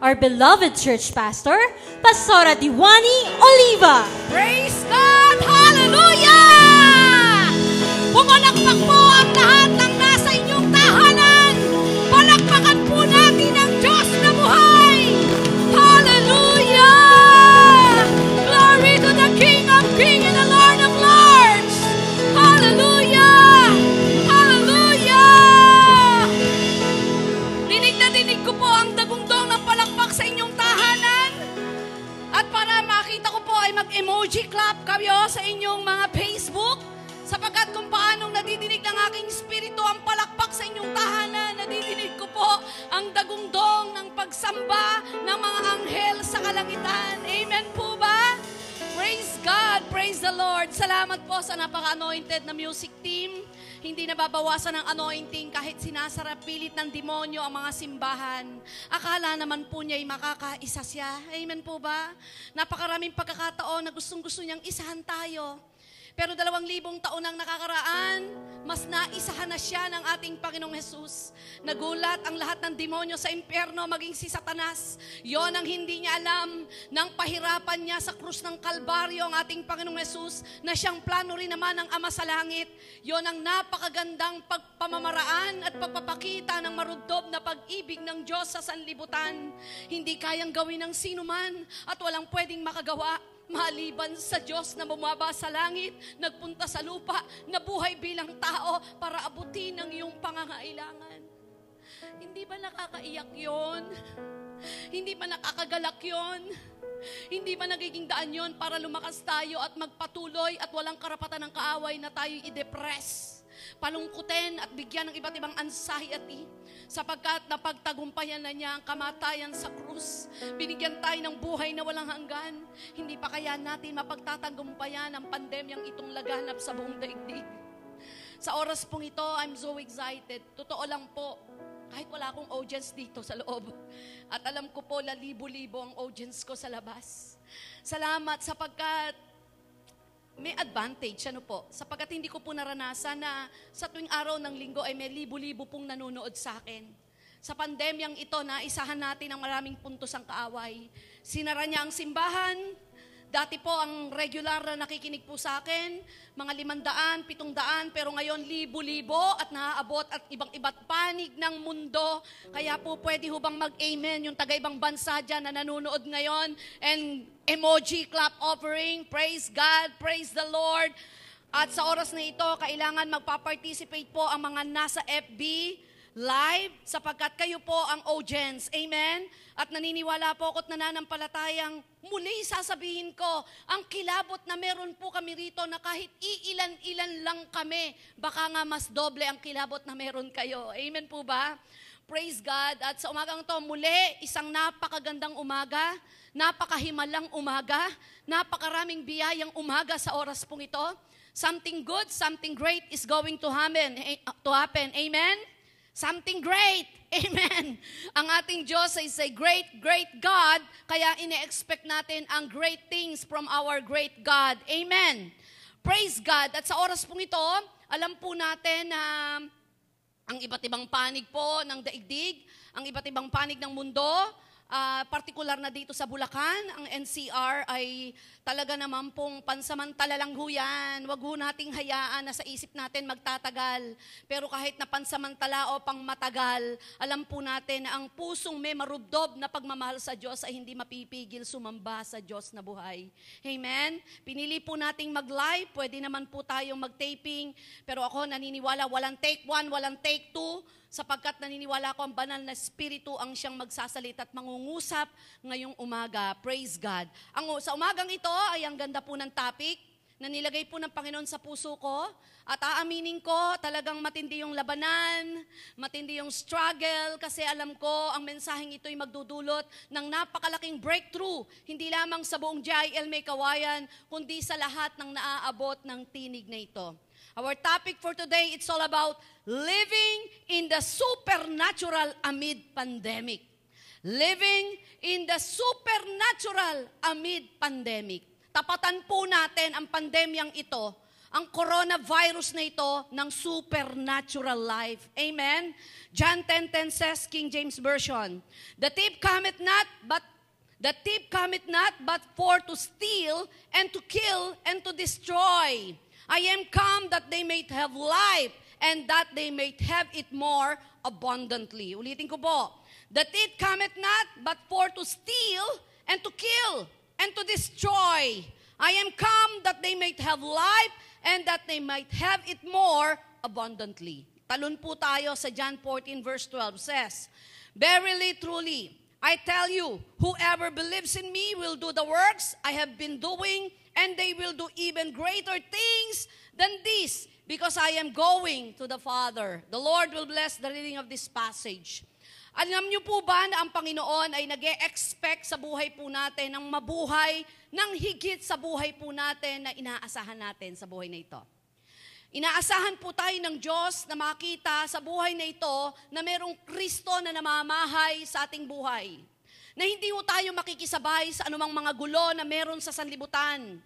our beloved church pastor, Pastora Diwani Oliva. Praise God! Hallelujah! Pumalakpak po ang lahat ng clap kayo sa inyong mga Facebook sapagkat kung paanong nadidinig ng aking spirito ang palakpak sa inyong tahanan, nadidinig ko po ang dagundong ng pagsamba ng mga anghel sa kalangitan. Amen po God! Praise the Lord! Salamat po sa napaka-anointed na music team. Hindi nababawasan ng anointing kahit sinasarapilit ng demonyo ang mga simbahan. Akala naman po niya ay makakaisa siya. Amen po ba? Napakaraming pagkakataon na gustong-gusto niyang isahan tayo. Pero dalawang libong taon ang nakakaraan, mas naisahan na siya ng ating Panginoong Jesus. Nagulat ang lahat ng demonyo sa impyerno, maging si Satanas. Yon ang hindi niya alam nang pahirapan niya sa krus ng Kalbaryo ang ating Panginoong Jesus na siyang plano rin naman ng Ama sa Langit. Yon ang napakagandang pagpamamaraan at pagpapakita ng marubdob na pag-ibig ng Diyos sa sanlibutan. Hindi kayang gawin ng sino man at walang pwedeng makagawa maliban sa Diyos na bumaba sa langit, nagpunta sa lupa, nabuhay bilang tao para abutin ang iyong pangangailangan. Hindi ba nakakaiyak yon? Hindi ba nakakagalak yon? Hindi ba nagiging daan yon para lumakas tayo at magpatuloy at walang karapatan ng kaaway na tayo i-depress? palungkutin at bigyan ng iba't ibang anxiety sapagkat napagtagumpayan na niya ang kamatayan sa krus. Binigyan tayo ng buhay na walang hanggan. Hindi pa kaya natin mapagtatagumpayan ang pandemyang itong laganap sa buong daigdig. Sa oras pong ito, I'm so excited. Totoo lang po, kahit wala akong audience dito sa loob. At alam ko po, lalibo-libo ang audience ko sa labas. Salamat sapagkat may advantage, ano po, sapagkat hindi ko po naranasan na sa tuwing araw ng linggo ay may libo-libo pong nanonood sa akin. Sa pandemyang ito, na isahan natin ang maraming puntos ang kaaway. Sinara niya ang simbahan, Dati po ang regular na nakikinig po sa akin, mga limandaan, pitong daan, pero ngayon libo-libo at naaabot at ibang-iba't panig ng mundo. Kaya po pwede ho bang mag-amen yung taga-ibang bansa dyan na nanonood ngayon and emoji clap offering, praise God, praise the Lord. At sa oras na ito, kailangan magpa-participate po ang mga nasa FB, live sapagkat kayo po ang audience. Amen? At naniniwala po ako't nananampalatayang muli sasabihin ko, ang kilabot na meron po kami rito na kahit iilan-ilan lang kami, baka nga mas doble ang kilabot na meron kayo. Amen po ba? Praise God. At sa umagang to, muli, isang napakagandang umaga, napakahimalang umaga, napakaraming biyayang umaga sa oras pong ito. Something good, something great is going to happen. To happen. Amen? Something great. Amen. Ang ating Diyos is a great, great God, kaya ine-expect natin ang great things from our great God. Amen. Praise God. At sa oras pong ito, alam po natin na ang iba't ibang panig po ng daigdig, ang iba't ibang panig ng mundo, uh, partikular na dito sa Bulacan, ang NCR ay talaga naman pong pansamantala lang ho yan. Huwag ho nating hayaan na sa isip natin magtatagal. Pero kahit na pansamantala o pang matagal, alam po natin na ang pusong may marubdob na pagmamahal sa Diyos ay hindi mapipigil sumamba sa Diyos na buhay. Amen? Pinili po nating mag-live, pwede naman po tayong mag-taping, pero ako naniniwala, walang take one, walang take two, sapagkat naniniwala ko ang banal na spirito ang siyang magsasalita at mangungusap ngayong umaga. Praise God. Ang, sa umagang ito ay ang ganda po ng topic, na nilagay po ng Panginoon sa puso ko. At aaminin ko, talagang matindi yung labanan, matindi yung struggle, kasi alam ko ang mensaheng ito'y magdudulot ng napakalaking breakthrough, hindi lamang sa buong GIL May Kawayan, kundi sa lahat ng naaabot ng tinig na ito. Our topic for today, it's all about living in the supernatural amid pandemic. Living in the supernatural amid pandemic. Tapatan po natin ang pandemyang ito, ang coronavirus na ito, ng supernatural life. Amen? John 10.10 says, King James Version, The thief cometh not, but the thief cometh not, but for to steal, and to kill, and to destroy. I am come that they may have life, and that they may have it more abundantly. Ulitin ko po. The thief cometh not, but for to steal, and to kill, and to destroy. I am come that they might have life and that they might have it more abundantly. Talon po tayo sa John 14 verse 12 says, Verily, truly, I tell you, whoever believes in me will do the works I have been doing, and they will do even greater things than this, because I am going to the Father. The Lord will bless the reading of this passage. Alam niyo po ba na ang Panginoon ay nag expect sa buhay po natin ng mabuhay ng higit sa buhay po natin na inaasahan natin sa buhay na ito? Inaasahan po tayo ng Diyos na makita sa buhay na ito na merong Kristo na namamahay sa ating buhay. Na hindi ho tayo makikisabay sa anumang mga gulo na meron sa sanlibutan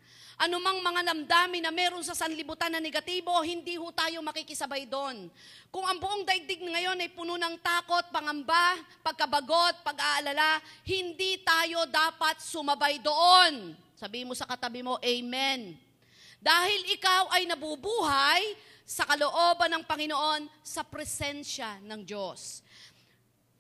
anumang mga namdami na meron sa sanlibutan na negatibo, hindi ho tayo makikisabay doon. Kung ang buong daigdig ngayon ay puno ng takot, pangamba, pagkabagot, pag-aalala, hindi tayo dapat sumabay doon. Sabi mo sa katabi mo, Amen. Dahil ikaw ay nabubuhay sa kalooban ng Panginoon sa presensya ng Diyos.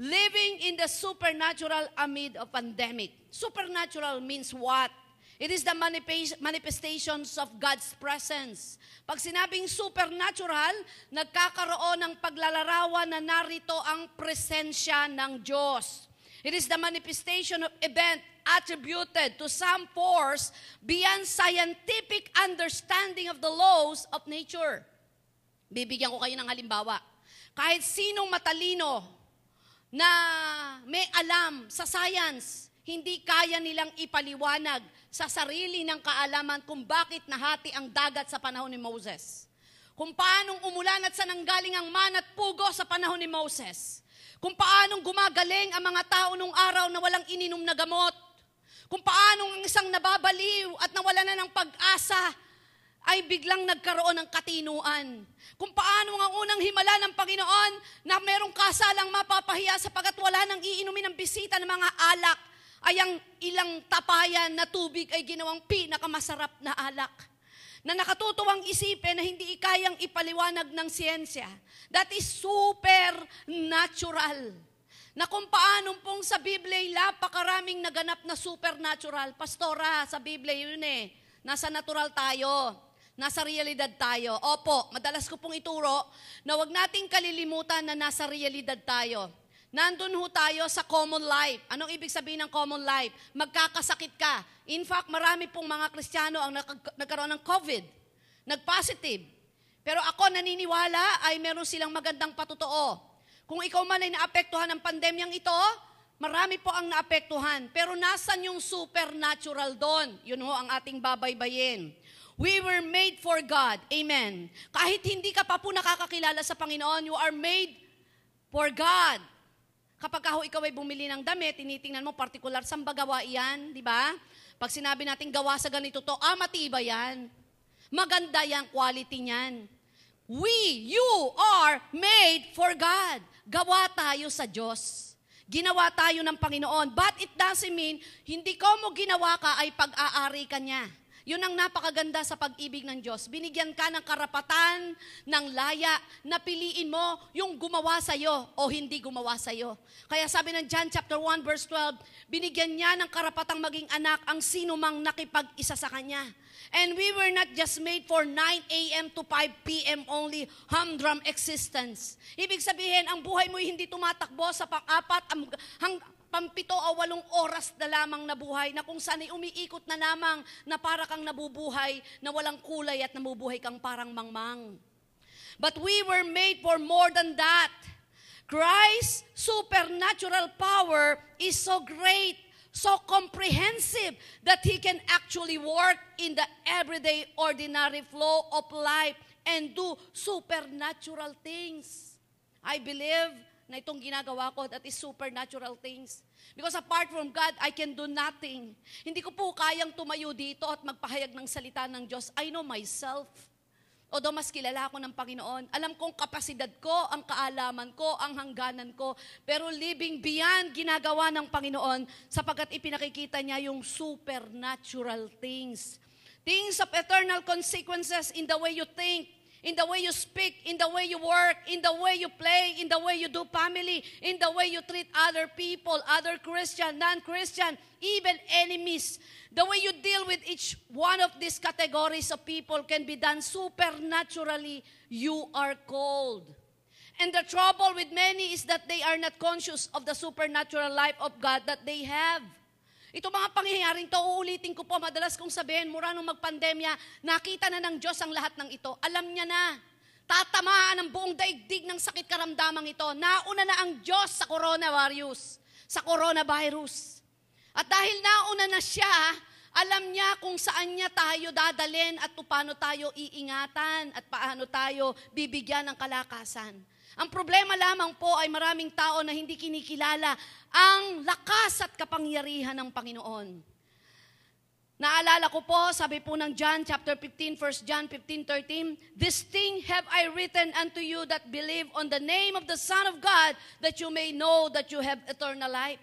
Living in the supernatural amid of pandemic. Supernatural means what? It is the manifestations of God's presence. Pag sinabing supernatural, nagkakaroon ng paglalarawan na narito ang presensya ng Diyos. It is the manifestation of event attributed to some force beyond scientific understanding of the laws of nature. Bibigyan ko kayo ng halimbawa. Kahit sinong matalino na may alam sa science, hindi kaya nilang ipaliwanag sa sarili ng kaalaman kung bakit nahati ang dagat sa panahon ni Moses. Kung paanong umulan at sa nanggaling ang man at pugo sa panahon ni Moses. Kung paanong gumagaling ang mga tao nung araw na walang ininom na gamot. Kung paanong ang isang nababaliw at nawala na ng pag-asa ay biglang nagkaroon ng katinuan. Kung paano ang unang himala ng Panginoon na merong kasalang mapapahiya sapagat wala nang iinumin ng bisita ng mga alak ay ang ilang tapayan na tubig ay ginawang pinakamasarap na alak na nakatutuwang isipin na hindi kayang ipaliwanag ng siyensya. That is supernatural. Na kung paanong pong sa Biblia, napakaraming naganap na supernatural. Pastora, sa Biblia yun eh. Nasa natural tayo. Nasa realidad tayo. Opo, madalas ko pong ituro na wag nating kalilimutan na nasa realidad tayo. Nandun ho tayo sa common life. Anong ibig sabihin ng common life? Magkakasakit ka. In fact, marami pong mga Kristiyano ang nagkaroon ng COVID. Nag-positive. Pero ako naniniwala ay meron silang magandang patutoo. Kung ikaw man ay naapektuhan ng pandemyang ito, marami po ang naapektuhan. Pero nasan yung supernatural doon? Yun ho ang ating babaybayin. We were made for God. Amen. Kahit hindi ka pa po nakakakilala sa Panginoon, you are made for God. Kapag ako ikaw ay bumili ng damit, tinitingnan mo, particular, saan ba gawa yan? Di ba? Pag sinabi natin gawa sa ganito to, ah, matibay yan. Maganda yan, quality niyan. We, you are made for God. Gawa tayo sa Diyos. Ginawa tayo ng Panginoon. But it doesn't mean, hindi ko mo ginawa ka ay pag-aari ka niya. Yun ang napakaganda sa pag-ibig ng Diyos. Binigyan ka ng karapatan, ng laya, na piliin mo yung gumawa sa iyo o hindi gumawa sa iyo. Kaya sabi ng John chapter 1 verse 12, binigyan niya ng karapatang maging anak ang sino mang nakipag-isa sa kanya. And we were not just made for 9 a.m. to 5 p.m. only humdrum existence. Ibig sabihin, ang buhay mo hindi tumatakbo sa pang-apat hang, pampito o walong oras na lamang na buhay na kung saan ay umiikot na lamang na para kang nabubuhay na walang kulay at nabubuhay kang parang mangmang. But we were made for more than that. Christ's supernatural power is so great, so comprehensive that He can actually work in the everyday, ordinary flow of life and do supernatural things. I believe na itong ginagawa ko, that is supernatural things. Because apart from God, I can do nothing. Hindi ko po kayang tumayo dito at magpahayag ng salita ng Diyos. I know myself. Although mas kilala ako ng Panginoon, alam kong kapasidad ko, ang kaalaman ko, ang hangganan ko, pero living beyond ginagawa ng Panginoon sapagkat ipinakikita niya yung supernatural things. Things of eternal consequences in the way you think, in the way you speak, in the way you work, in the way you play, in the way you do family, in the way you treat other people, other Christian, non-Christian, even enemies. The way you deal with each one of these categories of people can be done supernaturally. You are called. And the trouble with many is that they are not conscious of the supernatural life of God that they have. Ito mga pangyayaring to, uulitin ko po, madalas kong sabihin, mura nung magpandemya, nakita na ng Diyos ang lahat ng ito. Alam niya na. Tatamaan ang buong daigdig ng sakit karamdamang ito. Nauna na ang Diyos sa coronavirus. Sa coronavirus. At dahil nauna na siya, alam niya kung saan niya tayo dadalin at paano tayo iingatan at paano tayo bibigyan ng kalakasan. Ang problema lamang po ay maraming tao na hindi kinikilala ang lakas at kapangyarihan ng Panginoon. Naalala ko po, sabi po ng John chapter 15, 1 John 15, 13, This thing have I written unto you that believe on the name of the Son of God, that you may know that you have eternal life.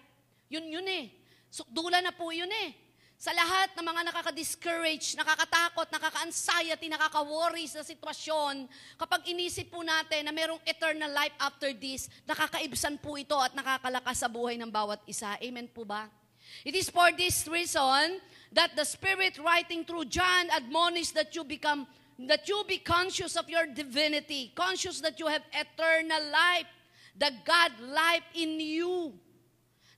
Yun yun eh. Sukdula na po yun eh. Sa lahat ng mga nakaka-discourage, nakakatakot, nakaka-anxiety, nakaka-worry sa sitwasyon, kapag inisip po natin na merong eternal life after this, nakakaibsan po ito at nakakalakas sa buhay ng bawat isa. Amen po ba? It is for this reason that the Spirit writing through John admonished that you become that you be conscious of your divinity, conscious that you have eternal life, the God life in you.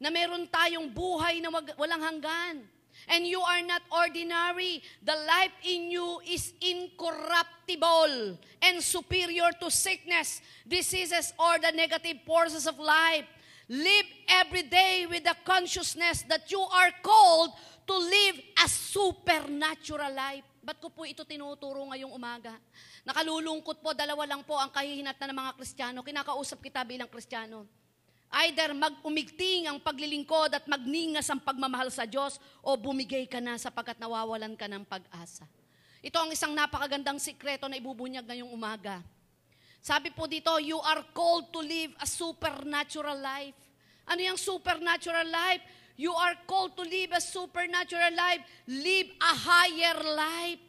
Na meron tayong buhay na wag, walang hanggan. And you are not ordinary. The life in you is incorruptible and superior to sickness, diseases, or the negative forces of life. Live every day with the consciousness that you are called to live a supernatural life. Ba't ko po ito tinuturo ngayong umaga? Nakalulungkot po, dalawa lang po ang kahihinat na ng mga Kristiyano. Kinakausap kita bilang Kristiyano. Either mag-umigting ang paglilingkod at magningas ang pagmamahal sa Diyos o bumigay ka na sapagkat nawawalan ka ng pag-asa. Ito ang isang napakagandang sikreto na ibubunyag ngayong umaga. Sabi po dito, you are called to live a supernatural life. Ano yung supernatural life? You are called to live a supernatural life. Live a higher life.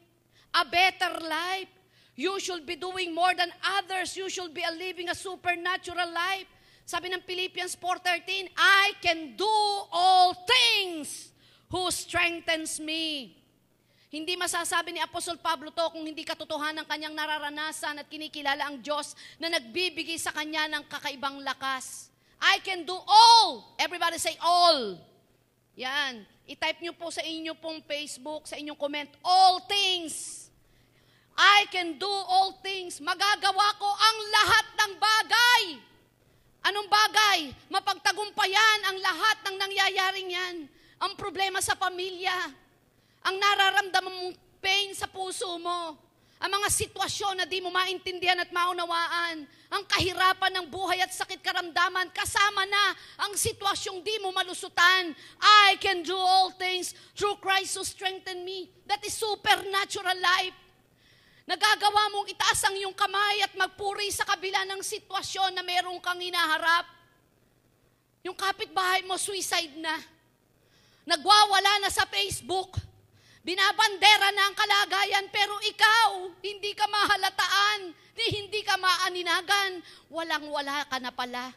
A better life. You should be doing more than others. You should be living a supernatural life. Sabi ng Philippians 4.13, I can do all things who strengthens me. Hindi masasabi ni Apostol Pablo to kung hindi katotohanan ng kanyang nararanasan at kinikilala ang Diyos na nagbibigay sa kanya ng kakaibang lakas. I can do all. Everybody say all. Yan. I-type nyo po sa inyo pong Facebook, sa inyong comment, all things. I can do all things. Magagawa ko ang lahat ng bagay. Anong bagay? Mapagtagumpayan ang lahat ng nangyayaring yan. Ang problema sa pamilya. Ang nararamdaman mong pain sa puso mo. Ang mga sitwasyon na di mo maintindihan at maunawaan. Ang kahirapan ng buhay at sakit karamdaman. Kasama na ang sitwasyong di mo malusutan. I can do all things through Christ who strengthen me. That is supernatural life. Nagagawa mong itaas ang iyong kamay at magpuri sa kabila ng sitwasyon na merong kang hinaharap. Yung kapitbahay mo, suicide na. Nagwawala na sa Facebook. Binabandera na ang kalagayan, pero ikaw, hindi ka mahalataan, di hindi ka maaninagan. Walang-wala ka na pala.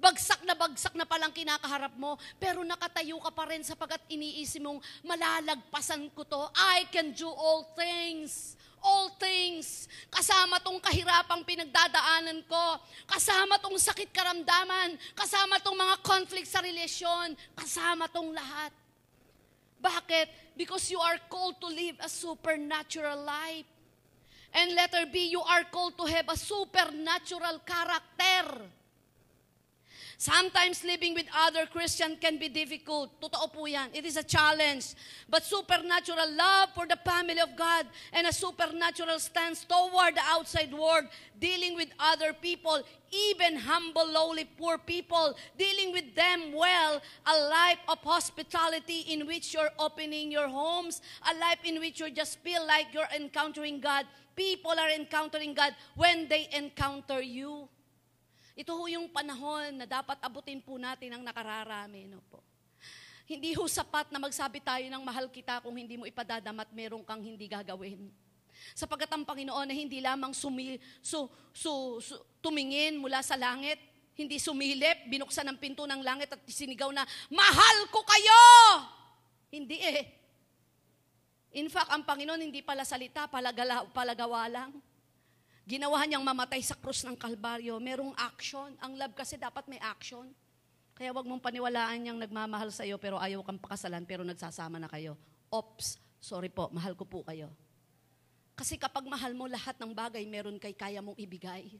Bagsak na bagsak na palang kinakaharap mo, pero nakatayo ka pa rin sapagkat iniisip mong malalagpasan ko to. I can do all things. All things. Kasama tong kahirapang pinagdadaanan ko. Kasama tong sakit karamdaman. Kasama tong mga conflict sa relasyon. Kasama tong lahat. Bakit? Because you are called to live a supernatural life. And letter B, you are called to have a supernatural character. Sometimes living with other Christian can be difficult. Totoo po yan. It is a challenge. But supernatural love for the family of God and a supernatural stance toward the outside world, dealing with other people, even humble, lowly, poor people, dealing with them well, a life of hospitality in which you're opening your homes, a life in which you just feel like you're encountering God. People are encountering God when they encounter you. Ito ho yung panahon na dapat abutin po natin ang nakararami. No po. Hindi ho sapat na magsabi tayo ng mahal kita kung hindi mo ipadadamat meron kang hindi gagawin. Sapagat ang Panginoon na hindi lamang sumi, su, su, su, tumingin mula sa langit, hindi sumilip, binuksan ang pinto ng langit at sinigaw na, Mahal ko kayo! Hindi eh. In fact, ang Panginoon hindi pala salita, palagala, palagawa lang. Ginawa niyang mamatay sa krus ng Kalbaryo. Merong action. Ang love kasi dapat may action. Kaya wag mong paniwalaan niyang nagmamahal sa iyo pero ayaw kang pakasalan pero nagsasama na kayo. Ops, sorry po, mahal ko po kayo. Kasi kapag mahal mo lahat ng bagay, meron kay kaya mong ibigay.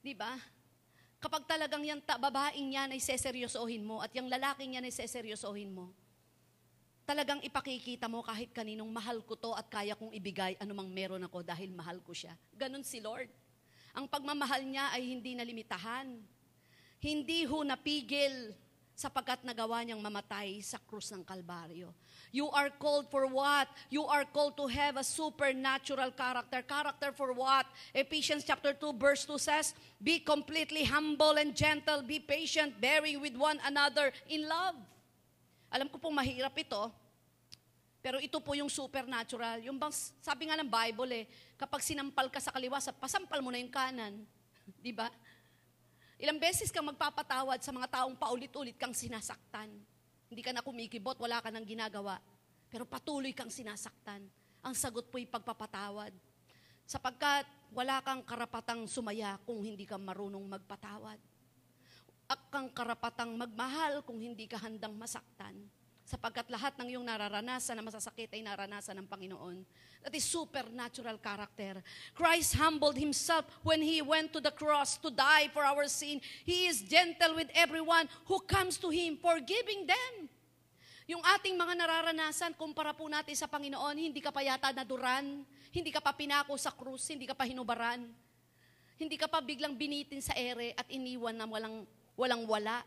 Di ba? Kapag talagang yan, ta, babaeng yan ay seseryosohin mo at yung lalaking yan ay seseryosohin mo, talagang ipakikita mo kahit kaninong mahal ko to at kaya kong ibigay anumang meron ako dahil mahal ko siya. Ganon si Lord. Ang pagmamahal niya ay hindi nalimitahan. Hindi ho napigil sapagkat nagawa niyang mamatay sa krus ng Kalbaryo. You are called for what? You are called to have a supernatural character. Character for what? Ephesians chapter 2 verse 2 says, Be completely humble and gentle, be patient, bearing with one another in love. Alam ko pong mahirap ito, pero ito po yung supernatural. Yung bang, sabi nga ng Bible eh, kapag sinampal ka sa kaliwa, pasampal mo na yung kanan. Di ba? Ilang beses kang magpapatawad sa mga taong paulit-ulit kang sinasaktan. Hindi ka na kumikibot, wala ka nang ginagawa. Pero patuloy kang sinasaktan. Ang sagot po'y pagpapatawad. Sapagkat wala kang karapatang sumaya kung hindi ka marunong magpatawad. Kang karapatang magmahal kung hindi ka handang masaktan sapagkat lahat ng iyong nararanasan na masasakit ay naranasan ng Panginoon. That is supernatural character. Christ humbled himself when he went to the cross to die for our sin. He is gentle with everyone who comes to him, forgiving them. Yung ating mga nararanasan, kumpara po natin sa Panginoon, hindi ka pa yata naduran, hindi ka pa pinako sa krus, hindi ka pa hinubaran, hindi ka pa biglang binitin sa ere at iniwan na walang, walang wala.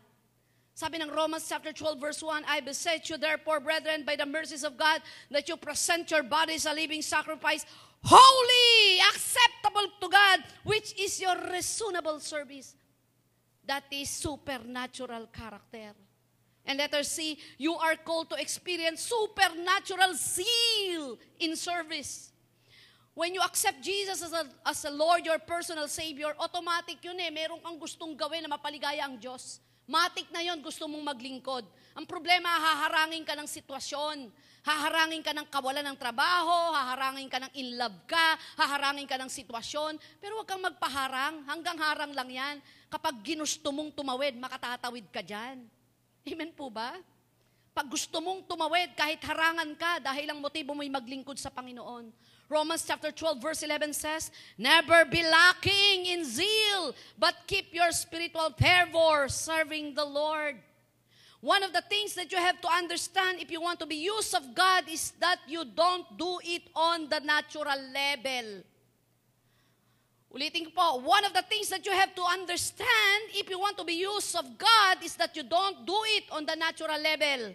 Sabi ng Romans chapter 12 verse 1, I beseech you therefore, brethren, by the mercies of God, that you present your bodies a living sacrifice, holy, acceptable to God, which is your reasonable service. That is supernatural character. And letter C, you are called to experience supernatural zeal in service. When you accept Jesus as a, as a Lord, your personal Savior, automatic yun eh. Meron kang gustong gawin na mapaligaya ang Diyos. Matik na yon gusto mong maglingkod. Ang problema, haharangin ka ng sitwasyon. Haharangin ka ng kawalan ng trabaho, haharangin ka ng in love ka, haharangin ka ng sitwasyon. Pero huwag kang magpaharang, hanggang harang lang yan. Kapag ginusto mong tumawid, makatatawid ka dyan. Amen po ba? Pag gusto mong tumawid, kahit harangan ka, dahil ang motibo mo'y maglingkod sa Panginoon. Romans chapter 12 verse 11 says, Never be lacking in zeal, but keep your spiritual fervor serving the Lord. One of the things that you have to understand if you want to be used of God is that you don't do it on the natural level. Ulitin ko po, one of the things that you have to understand if you want to be used of God is that you don't do it on the natural level.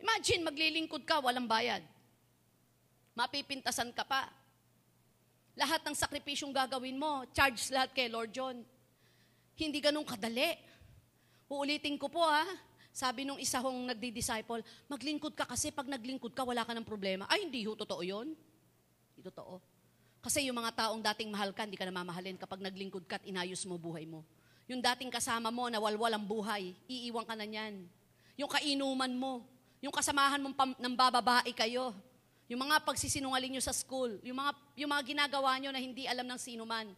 Imagine, maglilingkod ka, walang bayad mapipintasan ka pa. Lahat ng sakripisyong gagawin mo, charge lahat kay Lord John. Hindi ganun kadali. Uulitin ko po ha. Sabi nung isa hong nagdi-disciple, maglingkod ka kasi pag naglingkod ka, wala ka ng problema. Ay, hindi ho, totoo yun. Hindi totoo. Kasi yung mga taong dating mahal ka, hindi ka na mamahalin kapag naglingkod ka at inayos mo buhay mo. Yung dating kasama mo na walwal ang buhay, iiwan ka na niyan. Yung kainuman mo, yung kasamahan mong pam- ng bababae kayo, yung mga pagsisinungaling nyo sa school, yung mga, yung mga ginagawa nyo na hindi alam ng sino man.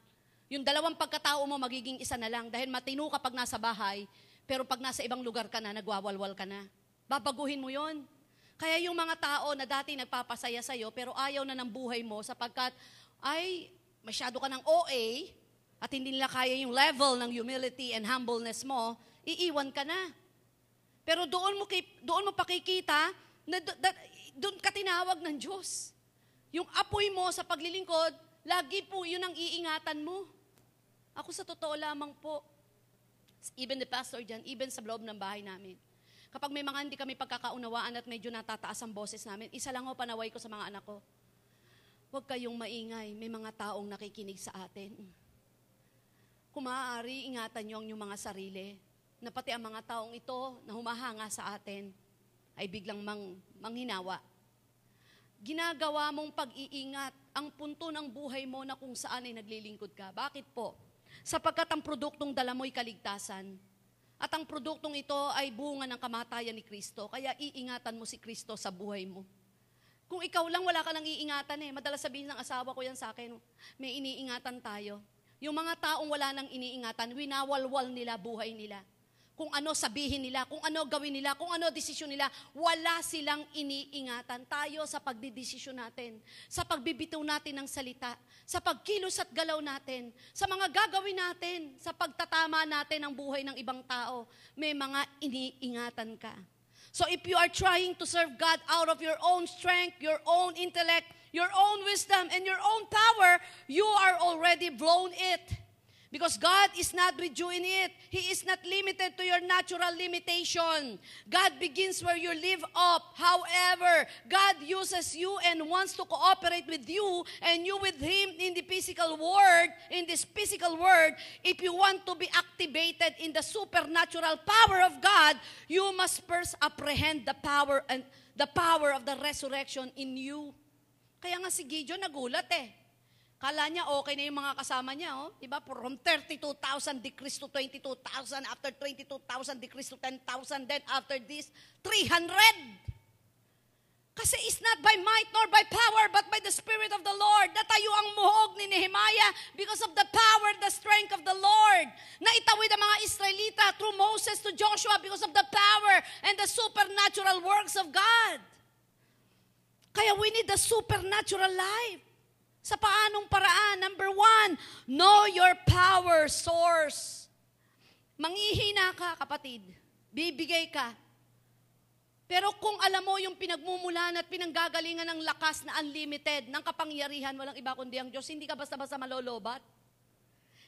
Yung dalawang pagkatao mo magiging isa na lang dahil matino ka pag nasa bahay, pero pag nasa ibang lugar ka na, nagwawalwal ka na. Babaguhin mo yon. Kaya yung mga tao na dati nagpapasaya sa'yo, pero ayaw na ng buhay mo sapagkat, ay, masyado ka ng OA, at hindi nila kaya yung level ng humility and humbleness mo, iiwan ka na. Pero doon mo, doon mo pakikita na doon ka tinawag ng Diyos. Yung apoy mo sa paglilingkod, lagi po yun ang iingatan mo. Ako sa totoo lamang po, even the pastor dyan, even sa loob ng bahay namin, kapag may mga hindi kami pagkakaunawaan at medyo natataas ang boses namin, isa lang ho panaway ko sa mga anak ko. Huwag kayong maingay, may mga taong nakikinig sa atin. Kung maaari, ingatan niyo ang inyong mga sarili na pati ang mga taong ito na humahanga sa atin ay biglang mang, manghinawa. Ginagawa mong pag-iingat ang punto ng buhay mo na kung saan ay naglilingkod ka. Bakit po? Sapagkat ang produktong dala mo'y kaligtasan. At ang produktong ito ay bunga ng kamatayan ni Kristo. Kaya iingatan mo si Kristo sa buhay mo. Kung ikaw lang, wala ka nang iingatan eh. Madalas sabihin ng asawa ko yan sa akin, may iniingatan tayo. Yung mga taong wala nang iniingatan, winawalwal nila buhay nila. Kung ano sabihin nila, kung ano gawin nila, kung ano desisyon nila, wala silang iniingatan. Tayo sa pagdidesisyon natin, sa pagbibitaw natin ng salita, sa pagkilos at galaw natin, sa mga gagawin natin, sa pagtatama natin ng buhay ng ibang tao, may mga iniingatan ka. So if you are trying to serve God out of your own strength, your own intellect, your own wisdom, and your own power, you are already blown it. Because God is not with you in it. He is not limited to your natural limitation. God begins where you live up. However, God uses you and wants to cooperate with you and you with Him in the physical world, in this physical world. If you want to be activated in the supernatural power of God, you must first apprehend the power and the power of the resurrection in you. Kaya nga si Gideon nagulat eh. Kala niya okay na yung mga kasama niya, oh. Diba? From 32,000 decrease to 22,000. After 22,000 decrease to 10,000. Then after this, 300. Kasi it's not by might nor by power, but by the Spirit of the Lord. Natayo ang muhog ni Nehemiah because of the power, the strength of the Lord. Naitawid ang mga Israelita through Moses to Joshua because of the power and the supernatural works of God. Kaya we need the supernatural life. Sa paanong paraan? Number one, know your power source. Manghihina ka, kapatid. Bibigay ka. Pero kung alam mo yung pinagmumulan at pinanggagalingan ng lakas na unlimited, ng kapangyarihan, walang iba kundi ang Diyos, hindi ka basta-basta malolobat.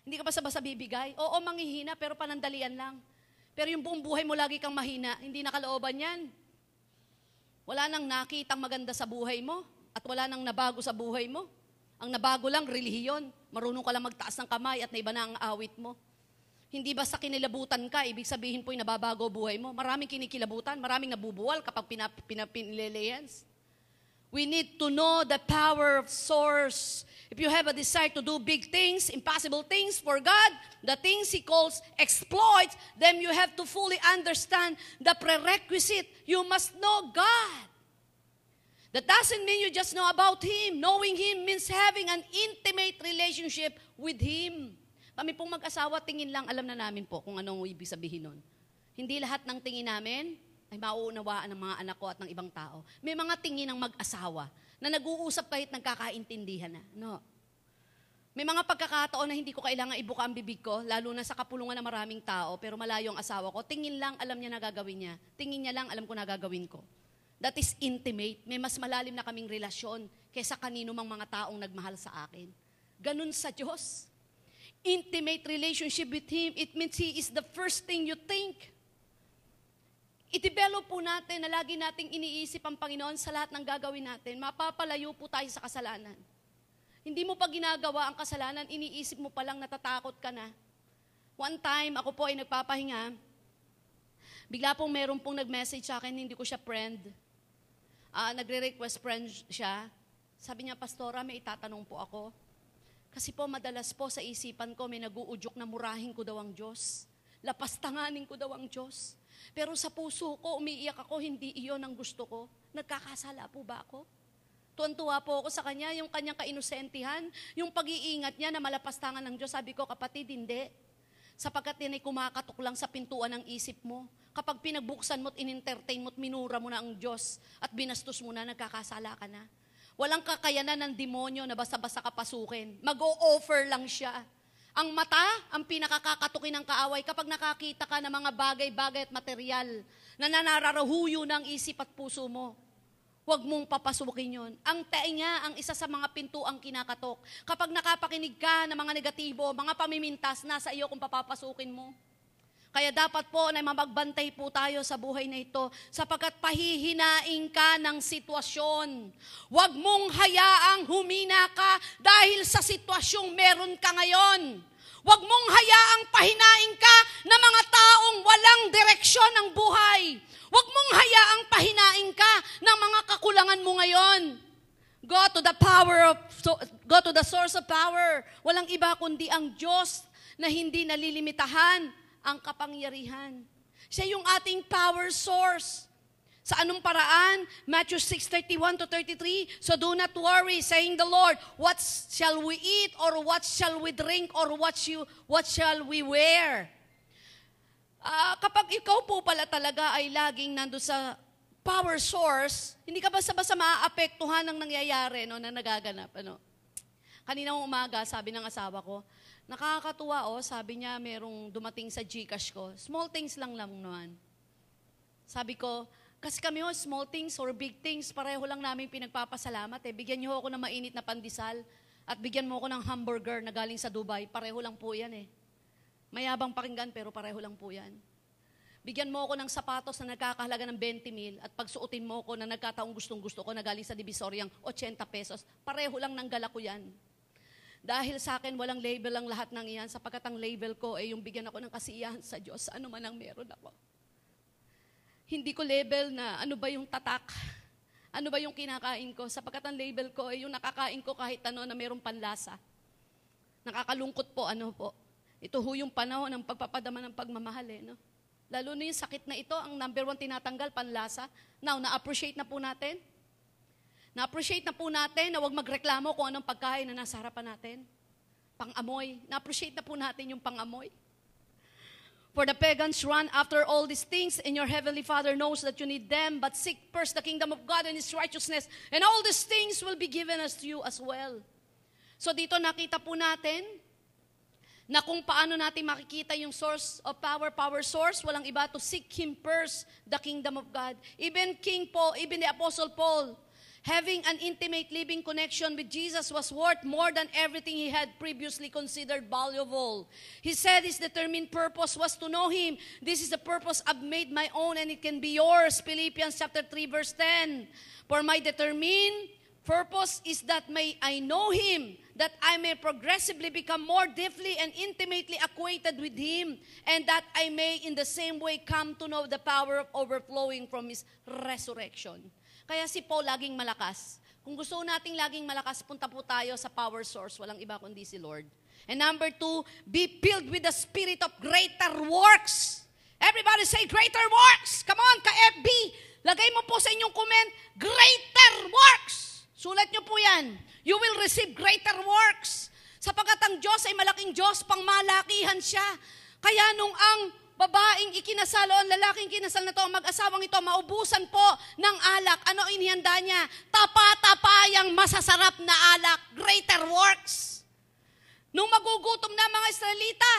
Hindi ka basta-basta bibigay. Oo, manghihina, pero panandalian lang. Pero yung buong buhay mo lagi kang mahina, hindi nakalooban yan. Wala nang nakitang maganda sa buhay mo at wala nang nabago sa buhay mo. Ang nabago lang, relihiyon. Marunong ka lang magtaas ng kamay at naiba na ang awit mo. Hindi basta kinilabutan ka, ibig sabihin po yung nababago buhay mo. Maraming kinikilabutan, maraming nabubuwal kapag pinap, pinapinileleyans. We need to know the power of source. If you have a desire to do big things, impossible things for God, the things He calls exploits, then you have to fully understand the prerequisite. You must know God. That doesn't mean you just know about Him. Knowing Him means having an intimate relationship with Him. Kami pong mag-asawa, tingin lang, alam na namin po kung anong ibig sabihin nun. Hindi lahat ng tingin namin ay mauunawaan ng mga anak ko at ng ibang tao. May mga tingin ng mag-asawa na nag-uusap kahit nagkakaintindihan na. No. May mga pagkakataon na hindi ko kailangan ibuka ang bibig ko, lalo na sa kapulungan ng maraming tao, pero malayo ang asawa ko. Tingin lang, alam niya na gagawin niya. Tingin niya lang, alam ko na gagawin ko. That is intimate. May mas malalim na kaming relasyon kaysa kanino mang mga taong nagmahal sa akin. Ganun sa Diyos. Intimate relationship with Him, it means He is the first thing you think. I-develop po natin na lagi nating iniisip ang Panginoon sa lahat ng gagawin natin. Mapapalayo po tayo sa kasalanan. Hindi mo pa ginagawa ang kasalanan, iniisip mo pa lang natatakot ka na. One time, ako po ay nagpapahinga. Bigla pong meron pong nag-message sa akin, hindi ko siya friend. Ah, nagre-request friend siya. Sabi niya, Pastora, may itatanong po ako. Kasi po madalas po sa isipan ko may naguudyok na murahin ko daw ang Diyos. Lapastanganin ko daw ang Diyos. Pero sa puso ko, umiiyak ako, hindi iyon ang gusto ko. Nagkakasala po ba ako? Tuwan-tuwa po ako sa kanya, yung kanyang kainosentihan, yung pag-iingat niya na malapastangan ng Diyos. Sabi ko, kapatid, hindi. Sapagkat yan ay kumakatok lang sa pintuan ng isip mo. Kapag pinagbuksan mo at in-entertain mo at minura mo na ang Diyos at binastos mo na, nagkakasala ka na. Walang kakayanan ng demonyo na basta-basta kapasukin. Mag-o-offer lang siya. Ang mata, ang pinakakakatukin ng kaaway kapag nakakita ka ng mga bagay-bagay at material na nanararahuyo ng isip at puso mo. Huwag mong papasukin yon. Ang tainga ang isa sa mga pintuang kinakatok. Kapag nakapakinig ka ng mga negatibo, mga pamimintas, nasa iyo kung papapasukin mo. Kaya dapat po na magbantay po tayo sa buhay na ito sapagkat pahihinain ka ng sitwasyon. Huwag mong hayaang humina ka dahil sa sitwasyong meron ka ngayon. Huwag mong hayaang pahinain ka ng mga taong walang direksyon ng buhay. Huwag mong hayaang pahinain ka ng mga kakulangan mo ngayon. Go to the power of, go to the source of power. Walang iba kundi ang Diyos na hindi nalilimitahan ang kapangyarihan. Siya yung ating power source. Sa anong paraan? Matthew 6:31 to 33. So do not worry, saying the Lord, what shall we eat or what shall we drink or what you what shall we wear? Uh, kapag ikaw po pala talaga ay laging nando sa power source, hindi ka basta-basta maaapektuhan ng nangyayari no, na nagaganap. Ano? Kanina umaga, sabi ng asawa ko, Nakakatuwa oh, sabi niya merong dumating sa Gcash ko. Small things lang lang naman. Sabi ko, kasi kami oh, small things or big things, pareho lang namin pinagpapasalamat eh. Bigyan niyo ako ng mainit na pandesal at bigyan mo ako ng hamburger na galing sa Dubai. Pareho lang po yan eh. Mayabang pakinggan pero pareho lang po yan. Bigyan mo ako ng sapatos na nagkakahalaga ng 20 mil at pagsuotin mo ako na nagkataong gustong gusto ko na galing sa Divisoryang 80 pesos. Pareho lang ng gala ko yan. Dahil sa akin, walang label ang lahat ng iyan, sapagkat ang label ko ay yung bigyan ako ng kasiyahan sa Diyos, ano man ang meron ako. Hindi ko label na ano ba yung tatak, ano ba yung kinakain ko, sapagkat ang label ko ay yung nakakain ko kahit ano na mayroong panlasa. Nakakalungkot po, ano po. Ito ho yung panahon ng pagpapadama ng pagmamahal, eh, no? Lalo na yung sakit na ito, ang number one tinatanggal, panlasa. Now, na-appreciate na po natin na-appreciate na po natin na huwag magreklamo kung anong pagkain na nasa harapan natin. Pang-amoy. Na-appreciate na po natin yung pang-amoy. For the pagans run after all these things, and your heavenly Father knows that you need them, but seek first the kingdom of God and His righteousness, and all these things will be given us to you as well. So dito nakita po natin na kung paano natin makikita yung source of power, power source, walang iba to seek Him first, the kingdom of God. Even King Paul, even the Apostle Paul, Having an intimate living connection with Jesus was worth more than everything he had previously considered valuable. He said his determined purpose was to know him. This is the purpose I've made my own and it can be yours. Philippians chapter 3 verse 10. For my determined purpose is that may I know him, that I may progressively become more deeply and intimately acquainted with him, and that I may in the same way come to know the power of overflowing from his resurrection. Kaya si Paul laging malakas. Kung gusto nating laging malakas, punta po tayo sa power source. Walang iba kundi si Lord. And number two, be filled with the spirit of greater works. Everybody say greater works. Come on, ka-FB. Lagay mo po sa inyong comment, greater works. Sulat nyo po yan. You will receive greater works. Sapagat ang Diyos ay malaking Diyos, pang malakihan siya. Kaya nung ang babaeng ikinasal o lalaking kinasal na to, ang mag-asawang ito, maubusan po ng alak. Ano inihanda niya? Tapa-tapayang masasarap na alak. Greater works. Nung magugutom na mga Israelita,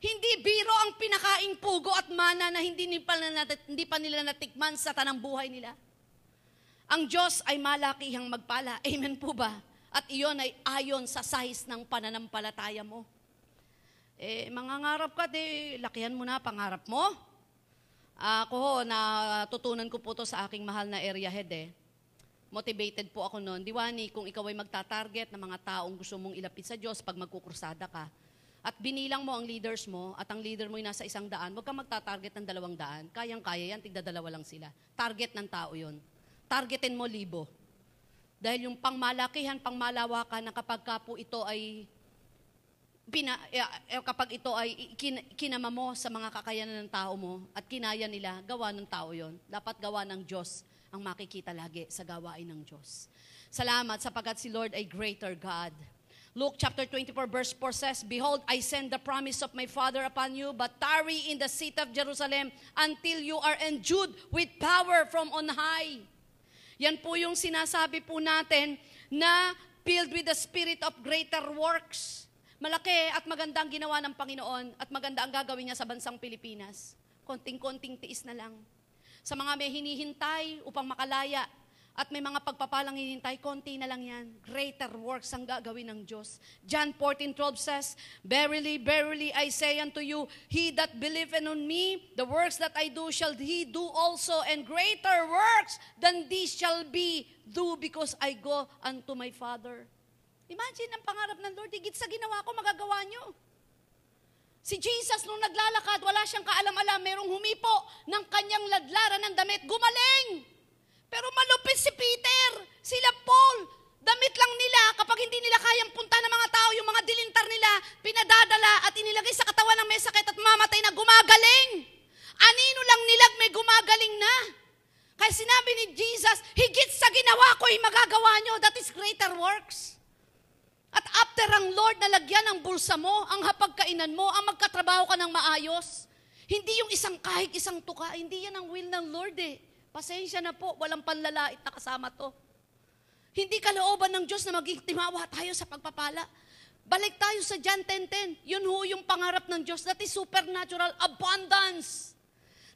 hindi biro ang pinakaing pugo at mana na hindi, pa, hindi pa nila natikman sa tanang buhay nila. Ang Diyos ay malakihang magpala. Amen po ba? At iyon ay ayon sa size ng pananampalataya mo. Eh, mangangarap ka, di, lakihan mo na pangarap mo. Ako ho, natutunan ko po to sa aking mahal na area head eh. Motivated po ako noon. Diwani, kung ikaw ay magta-target ng mga taong gusto mong ilapit sa Diyos pag magkukursada ka, at binilang mo ang leaders mo, at ang leader mo ay nasa isang daan, huwag kang magta-target ng dalawang daan. Kayang-kaya yan, tigdadalawa lang sila. Target ng tao yon. Targetin mo libo. Dahil yung pangmalakihan, pangmalawakan na kapag ka po ito ay pina, eh, eh, kapag ito ay kin, kinama mo sa mga kakayanan ng tao mo at kinaya nila, gawa ng tao yon. Dapat gawa ng Diyos ang makikita lagi sa gawain ng Diyos. Salamat sapagkat si Lord ay greater God. Luke chapter 24 verse 4 says, Behold, I send the promise of my Father upon you, but tarry in the city of Jerusalem until you are endued with power from on high. Yan po yung sinasabi po natin na filled with the spirit of greater works. Malaki at maganda ang ginawa ng Panginoon at maganda ang gagawin niya sa bansang Pilipinas. Konting-konting tiis na lang. Sa mga may hinihintay upang makalaya at may mga pagpapalang hinihintay, konti na lang yan. Greater works ang gagawin ng Diyos. John 14:12 says, Verily, verily, I say unto you, he that believeth on me, the works that I do shall he do also, and greater works than these shall be do because I go unto my Father. Imagine ang pangarap ng Lord, higit sa ginawa ko, magagawa nyo. Si Jesus, nung naglalakad, wala siyang kaalam-alam, merong humipo ng kanyang ladlaran ng damit, gumaling! Pero malupit si Peter, sila Paul, damit lang nila kapag hindi nila kayang punta ng mga tao, yung mga dilintar nila, pinadadala at inilagay sa katawan ng may sakit at mamatay na gumagaling. Anino lang nilag may gumagaling na. Kaya sinabi ni Jesus, higit sa ginawa ko ay magagawa nyo, that is greater works. At after ang Lord na bulsa mo, ang hapagkainan mo, ang magkatrabaho ka ng maayos, hindi yung isang kahig, isang tuka, hindi yan ang will ng Lord eh. Pasensya na po, walang panlalait na kasama to. Hindi kalooban ng Diyos na maging timawa tayo sa pagpapala. Balik tayo sa John 10.10. Yun ho yung pangarap ng Diyos. That is supernatural abundance.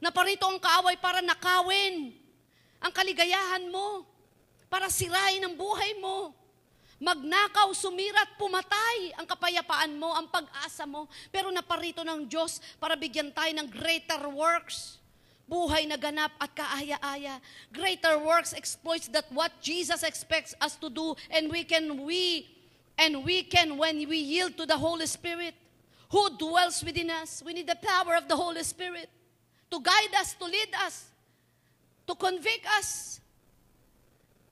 Na parito ang kaaway para nakawin ang kaligayahan mo. Para sirain ang buhay mo. Magnakaw, sumirat, pumatay ang kapayapaan mo, ang pag-asa mo. Pero naparito ng Diyos para bigyan tayo ng greater works. Buhay na ganap at kaaya-aya. Greater works exploits that what Jesus expects us to do and we can we and we can when we yield to the Holy Spirit who dwells within us. We need the power of the Holy Spirit to guide us, to lead us, to convict us,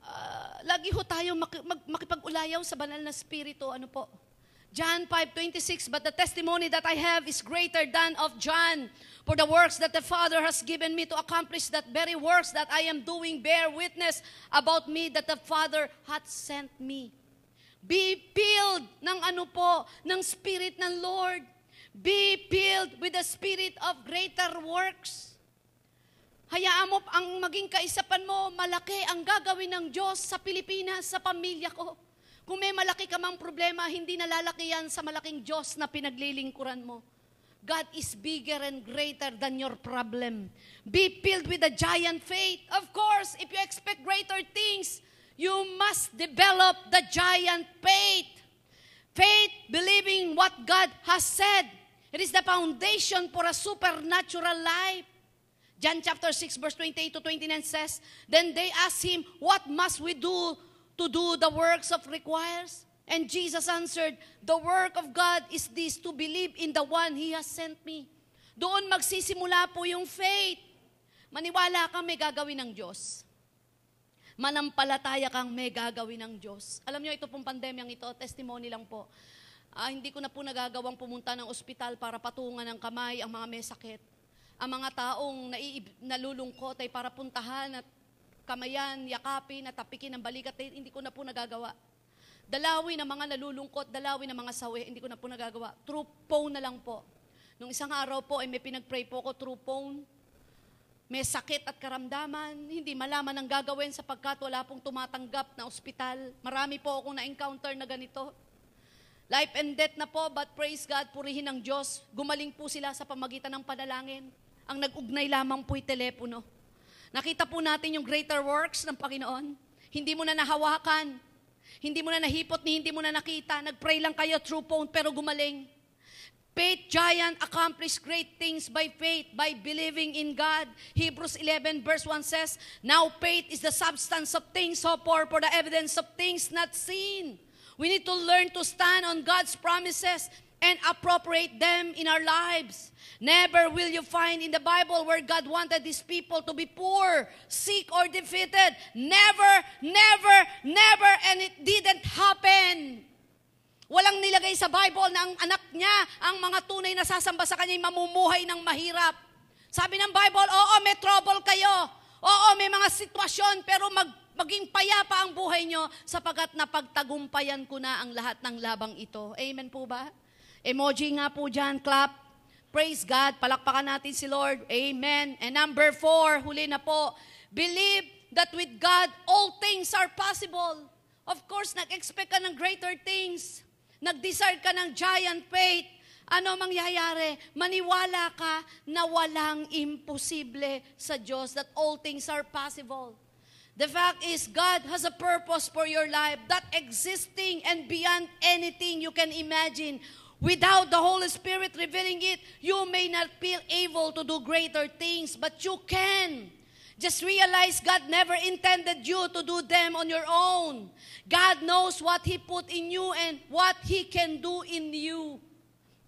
uh, lagi ho tayo mak- mag- makipag-ulayaw sa banal na spirito. Ano po? John 5:26 But the testimony that I have is greater than of John for the works that the Father has given me to accomplish that very works that I am doing bear witness about me that the Father hath sent me. Be filled ng ano po, ng Spirit ng Lord. Be filled with the Spirit of greater works. Hayaan mo ang maging kaisapan mo, malaki ang gagawin ng Diyos sa Pilipinas, sa pamilya ko. Kung may malaki ka mang problema, hindi nalalaki yan sa malaking Diyos na pinaglilingkuran mo. God is bigger and greater than your problem. Be filled with a giant faith. Of course, if you expect greater things, you must develop the giant faith. Faith, believing what God has said. It is the foundation for a supernatural life. John chapter 6 verse 28 to 29 says, Then they asked him, What must we do to do the works of requires? And Jesus answered, The work of God is this, to believe in the one He has sent me. Doon magsisimula po yung faith. Maniwala kang may gagawin ng Diyos. Manampalataya kang may gagawin ng Diyos. Alam niyo, ito pong pandemyang ito, testimony lang po. Ah, hindi ko na po nagagawang pumunta ng ospital para patungan ng kamay ang mga may sakit. Ang mga taong naiib, nalulungkot ay para puntahan at kamayan, yakapin at tapikin ang balikat, eh, hindi ko na po nagagawa. Dalawin ng mga nalulungkot, dalawin ng mga sawi, hindi ko na po nagagawa. Through phone na lang po. Nung isang araw po ay may pinag-pray po ko through phone. May sakit at karamdaman, hindi malaman ang gagawin sapagkat wala pong tumatanggap na ospital. Marami po akong na-encounter na ganito. Life and death na po, but praise God, purihin ng Diyos. Gumaling po sila sa pamagitan ng panalangin. Ang nag-ugnay lamang po'y telepono. Nakita po natin yung greater works ng Panginoon. Hindi mo na nahawakan. Hindi mo na nahipot ni hindi mo na nakita. Nag-pray lang kayo through phone pero gumaling. Faith giant accomplished great things by faith, by believing in God. Hebrews 11 verse 1 says, Now faith is the substance of things hoped for, for the evidence of things not seen. We need to learn to stand on God's promises and appropriate them in our lives. Never will you find in the Bible where God wanted His people to be poor, sick, or defeated. Never, never, never, and it didn't happen. Walang nilagay sa Bible na ang anak niya, ang mga tunay na sasamba sa kanya, ay mamumuhay ng mahirap. Sabi ng Bible, oo, may trouble kayo. Oo, may mga sitwasyon, pero mag, maging payapa ang buhay nyo sapagat napagtagumpayan ko na ang lahat ng labang ito. Amen po ba? Emoji nga po dyan, clap. Praise God. Palakpakan natin si Lord. Amen. And number four, huli na po, believe that with God, all things are possible. Of course, nag-expect ka ng greater things. Nag-desire ka ng giant faith. Ano mangyayari? Maniwala ka na walang imposible sa Diyos, that all things are possible. The fact is, God has a purpose for your life that existing and beyond anything you can imagine. Without the Holy Spirit revealing it, you may not feel able to do greater things, but you can. Just realize God never intended you to do them on your own. God knows what He put in you and what He can do in you.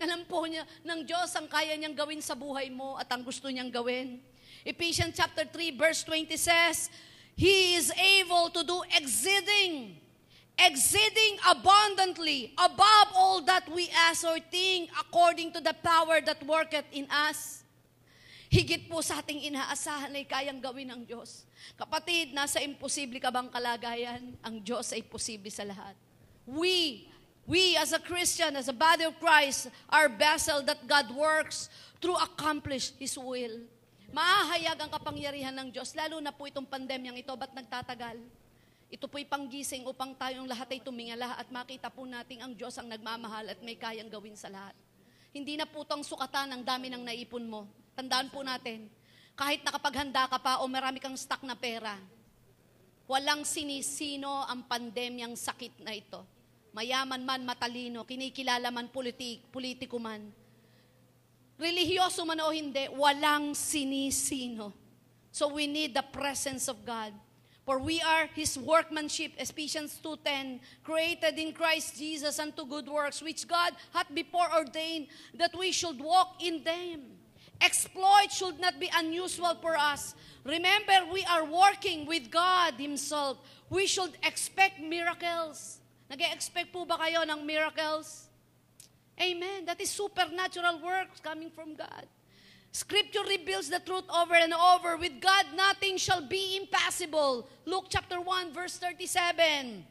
Alam po niya, ng Diyos ang kaya niyang gawin sa buhay mo at ang gusto niyang gawin. Ephesians chapter 3 verse 20 says, He is able to do exceeding, exceeding abundantly above all that we ask or think according to the power that worketh in us. Higit po sa ating inaasahan ay kayang gawin ng Diyos. Kapatid, nasa imposible ka bang kalagayan? Ang Diyos ay posible sa lahat. We, we as a Christian, as a body of Christ, are vessel that God works through accomplish His will. Maahayag ang kapangyarihan ng Diyos, lalo na po itong pandemyang ito, ba't nagtatagal? Ito po'y panggising upang tayong lahat ay tumingala at makita po natin ang Diyos ang nagmamahal at may kayang gawin sa lahat. Hindi na po itong sukatan ang dami ng naipon mo. Tandaan po natin, kahit nakapaghanda ka pa o marami kang stock na pera, walang sinisino ang pandemyang sakit na ito. Mayaman man, matalino, kinikilala man, politik, politiko man. Religyoso man o hindi, walang sinisino. So we need the presence of God. For we are His workmanship, Ephesians 2.10, created in Christ Jesus unto good works, which God hath before ordained that we should walk in them. Exploit should not be unusual for us. Remember, we are working with God Himself. We should expect miracles. Nag-expect po ba kayo ng miracles? Amen. That is supernatural works coming from God. Scripture reveals the truth over and over. With God, nothing shall be impossible. Luke chapter 1, verse 37.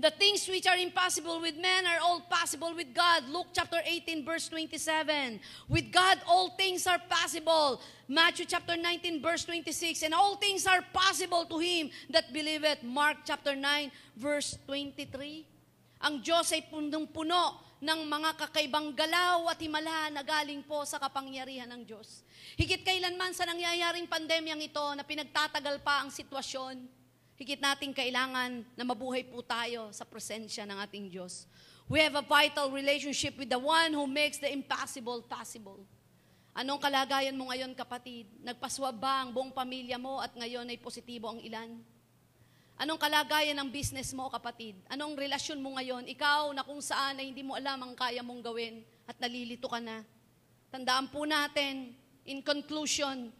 The things which are impossible with men are all possible with God. Luke chapter 18, verse 27. With God, all things are possible. Matthew chapter 19, verse 26. And all things are possible to him that believeth. Mark chapter 9, verse 23. Ang Diyos ay punong-puno ng mga kakaibang galaw at himala na galing po sa kapangyarihan ng Diyos. Higit kailanman sa nangyayaring pandemyang ito na pinagtatagal pa ang sitwasyon, higit nating kailangan na mabuhay po tayo sa presensya ng ating Diyos. We have a vital relationship with the one who makes the impossible possible. Anong kalagayan mo ngayon, kapatid? Nagpaswab ba ang buong pamilya mo at ngayon ay positibo ang ilan? Anong kalagayan ng business mo, kapatid? Anong relasyon mo ngayon? Ikaw na kung saan ay hindi mo alam ang kaya mong gawin at nalilito ka na. Tandaan po natin, in conclusion,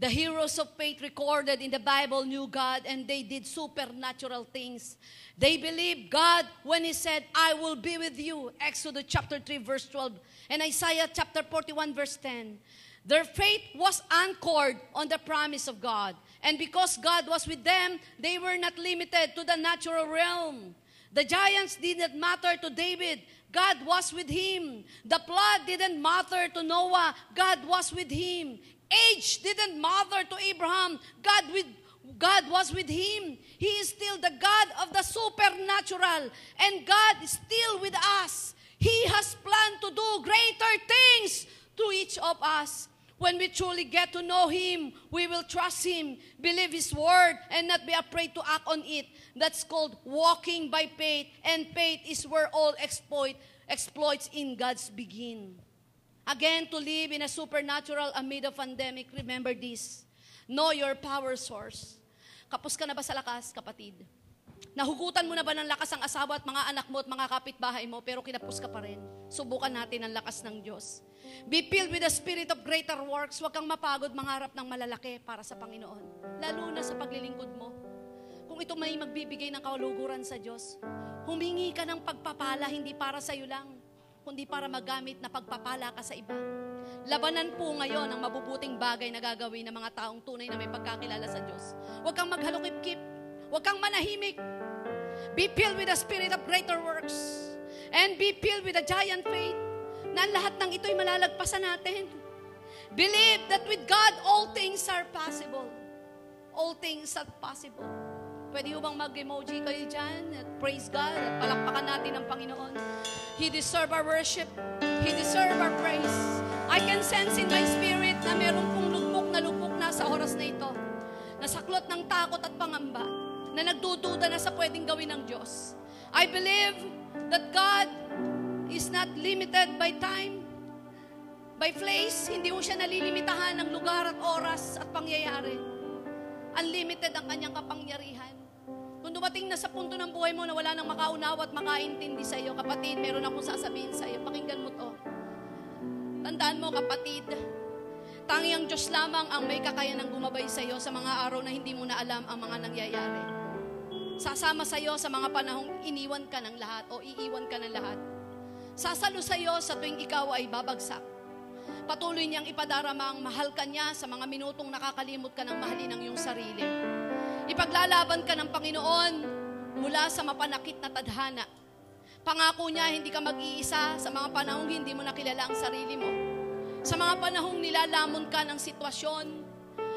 the heroes of faith recorded in the Bible knew God and they did supernatural things. They believed God when He said, I will be with you. Exodus chapter 3 verse 12 and Isaiah chapter 41 verse 10. Their faith was anchored on the promise of God. And because God was with them, they were not limited to the natural realm. The giants did not matter to David. God was with him. The flood didn't matter to Noah. God was with him. Age didn't matter to Abraham. God with God was with him. He is still the God of the supernatural. And God is still with us. He has planned to do greater things to each of us. When we truly get to know Him, we will trust Him, believe His word, and not be afraid to act on it. That's called walking by faith, and faith is where all exploit, exploits in God's begin. Again, to live in a supernatural amid a pandemic, remember this. Know your power source. Kapos ka na ba sa lakas, kapatid? Nahugutan mo na ba ng lakas ang asawa at mga anak mo at mga kapitbahay mo, pero kinapos ka pa rin? Subukan natin ang lakas ng Diyos. Be filled with the spirit of greater works. Huwag kang mapagod mangarap ng malalaki para sa Panginoon. Lalo na sa paglilingkod mo. Kung ito may magbibigay ng kaluguran sa Diyos, Humingi ka ng pagpapala, hindi para sa'yo lang, kundi para magamit na pagpapala ka sa iba. Labanan po ngayon ang mabubuting bagay na gagawin ng mga taong tunay na may pagkakilala sa Diyos. Huwag kang maghalukip-kip. Huwag kang manahimik. Be filled with the spirit of greater works. And be filled with a giant faith na lahat ng ito'y malalagpasan natin. Believe that with God, all things are possible. All things are possible. Pwede bang mag-emoji kayo dyan? At praise God at palakpakan natin ang Panginoon. He deserve our worship. He deserve our praise. I can sense in my spirit na meron pong lugmok na lugmok na sa oras na ito. Nasaklot ng takot at pangamba na nagdududa na sa pwedeng gawin ng Diyos. I believe that God is not limited by time, by place. Hindi mo siya nalilimitahan ng lugar at oras at pangyayari. Unlimited ang kanyang kapangyarihan. Kung dumating na sa punto ng buhay mo na wala nang makaunawa at makaintindi sa iyo, kapatid, meron akong sasabihin sa iyo. Pakinggan mo to. Tandaan mo, kapatid, tangi ang Diyos lamang ang may kakayanang gumabay sa iyo sa mga araw na hindi mo na alam ang mga nangyayari. Sasama sa iyo sa mga panahong iniwan ka ng lahat o iiwan ka ng lahat. Sasalo sa iyo sa tuwing ikaw ay babagsak. Patuloy niyang ipadarama ang mahal ka niya sa mga minutong nakakalimot ka ng mahalin ang iyong sarili. Ipaglalaban ka ng Panginoon mula sa mapanakit na tadhana. Pangako niya, hindi ka mag-iisa sa mga panahong hindi mo nakilala ang sarili mo. Sa mga panahong nilalamon ka ng sitwasyon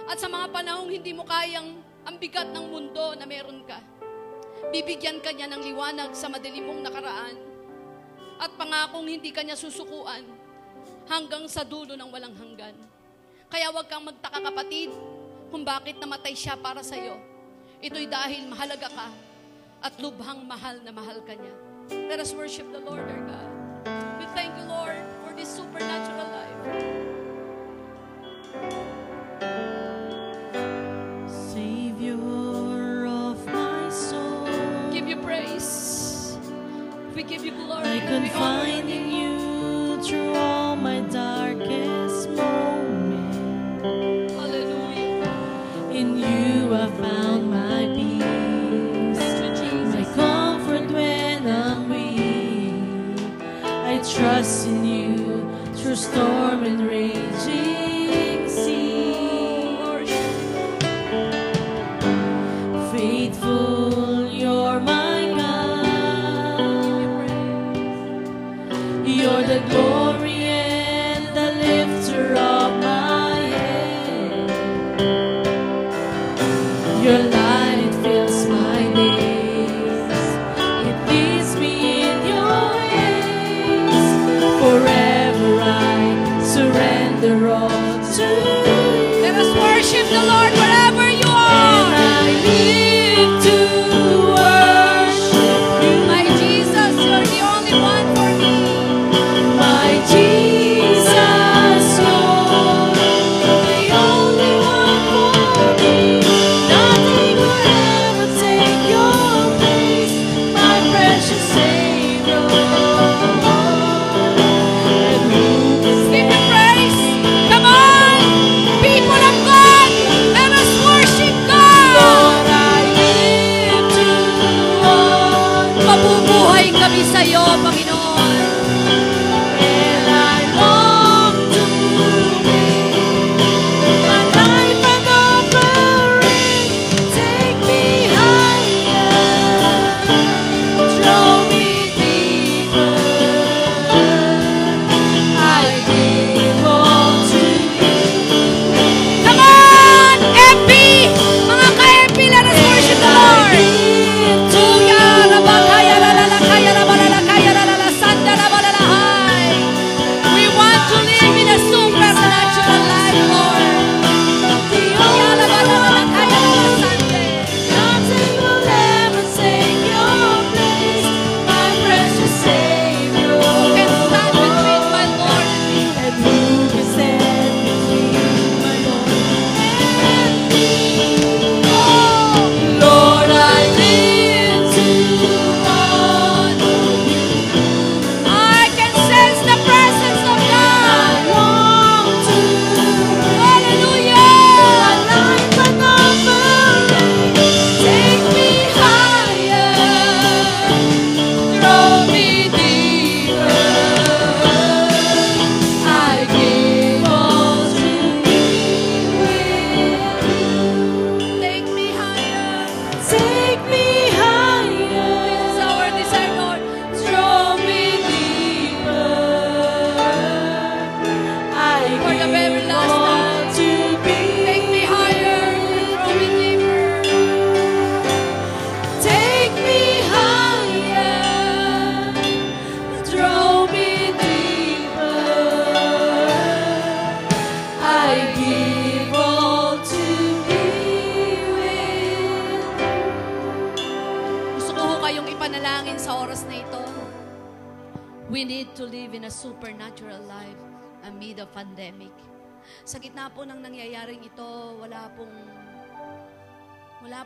at sa mga panahong hindi mo kayang ang bigat ng mundo na meron ka. Bibigyan ka niya ng liwanag sa madilim mong nakaraan at pangakong hindi ka niya susukuan hanggang sa dulo ng walang hanggan. Kaya huwag kang magtaka kapatid kung bakit namatay siya para sa iyo. Ito'y dahil mahalaga ka at lubhang mahal na mahal ka niya. Let us worship the Lord our God. We thank you, Lord, for this supernatural life. Savior of my soul, Give you praise. We give you glory. I confide in you storm and raging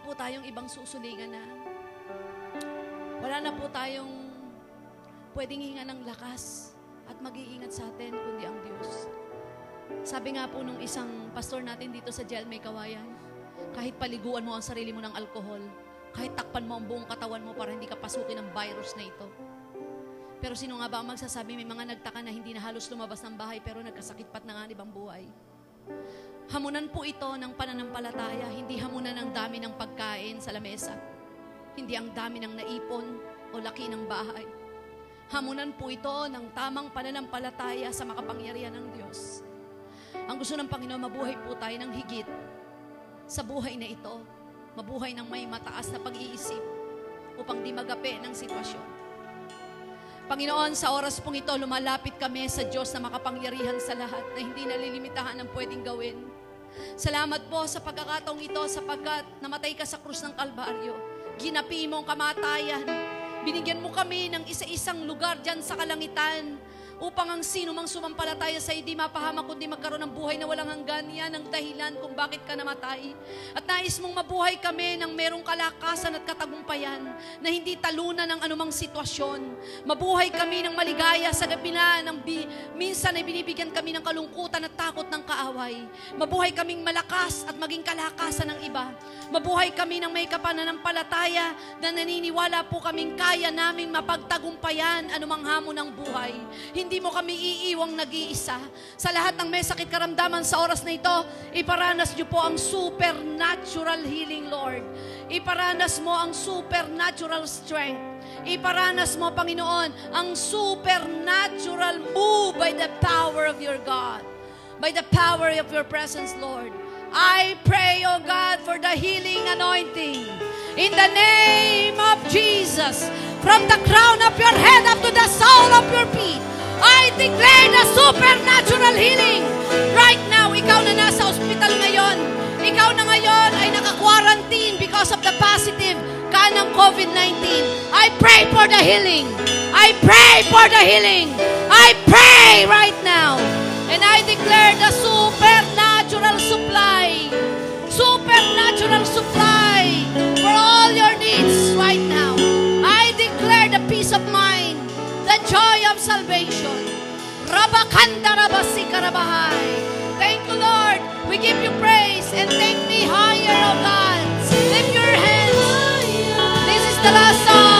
po tayong ibang susulingan na wala na po tayong pwedeng hinga ng lakas at mag-iingat sa atin kundi ang Diyos. Sabi nga po nung isang pastor natin dito sa Jel May Kawayan, kahit paliguan mo ang sarili mo ng alkohol, kahit takpan mo ang buong katawan mo para hindi ka pasukin ng virus na ito. Pero sino nga ba ang magsasabi may mga nagtaka na hindi na halos lumabas ng bahay pero nagkasakit pat na nga ibang buhay? Hamunan po ito ng pananampalataya, hindi hamunan ng dami ng pagkain sa lamesa. Hindi ang dami ng naipon o laki ng bahay. Hamunan po ito ng tamang pananampalataya sa makapangyarihan ng Diyos. Ang gusto ng Panginoon, mabuhay po tayo ng higit sa buhay na ito. Mabuhay ng may mataas na pag-iisip upang di magapi ng sitwasyon. Panginoon, sa oras pong ito, lumalapit kami sa Diyos na makapangyarihan sa lahat na hindi nalilimitahan ng pwedeng gawin. Salamat po sa pagkakataong ito sapagkat namatay ka sa krus ng Kalbaryo. Ginapi mo ang kamatayan. Binigyan mo kami ng isa-isang lugar dyan sa kalangitan upang ang sino mang sumampalataya sa di mapahamak kundi magkaroon ng buhay na walang hanggan. Yan ang dahilan kung bakit ka namatay. At nais mong mabuhay kami ng merong kalakasan at katagumpayan na hindi talunan ng anumang sitwasyon. Mabuhay kami ng maligaya sa gabi ng bi- minsan ay binibigyan kami ng kalungkutan at takot ng kaaway. Mabuhay kaming malakas at maging kalakasan ng iba. Mabuhay kami ng may kapananampalataya na naniniwala po kaming kaya naming mapagtagumpayan anumang hamon ng buhay. Hindi mo kami iiwang nag-iisa. Sa lahat ng may sakit karamdaman sa oras na ito, iparanas niyo po ang supernatural healing, Lord. Iparanas mo ang supernatural strength. Iparanas mo, Panginoon, ang supernatural move by the power of your God. By the power of your presence, Lord. I pray, O God, for the healing anointing. In the name of Jesus, from the crown of your head up to the sole of your feet, I declare the supernatural healing. Right now, ikaw na nasa hospital ngayon. Ikaw na ngayon ay naka-quarantine because of the positive ka ng COVID-19. I pray for the healing. I pray for the healing. I pray right now. And I declare the supernatural supply. Supernatural supply for all your needs right now. I declare the peace of mind, joy of salvation. Rabakanda rabasika rabahay. Thank you, Lord. We give you praise and take me higher, O God. Lift your hands. This is the last song.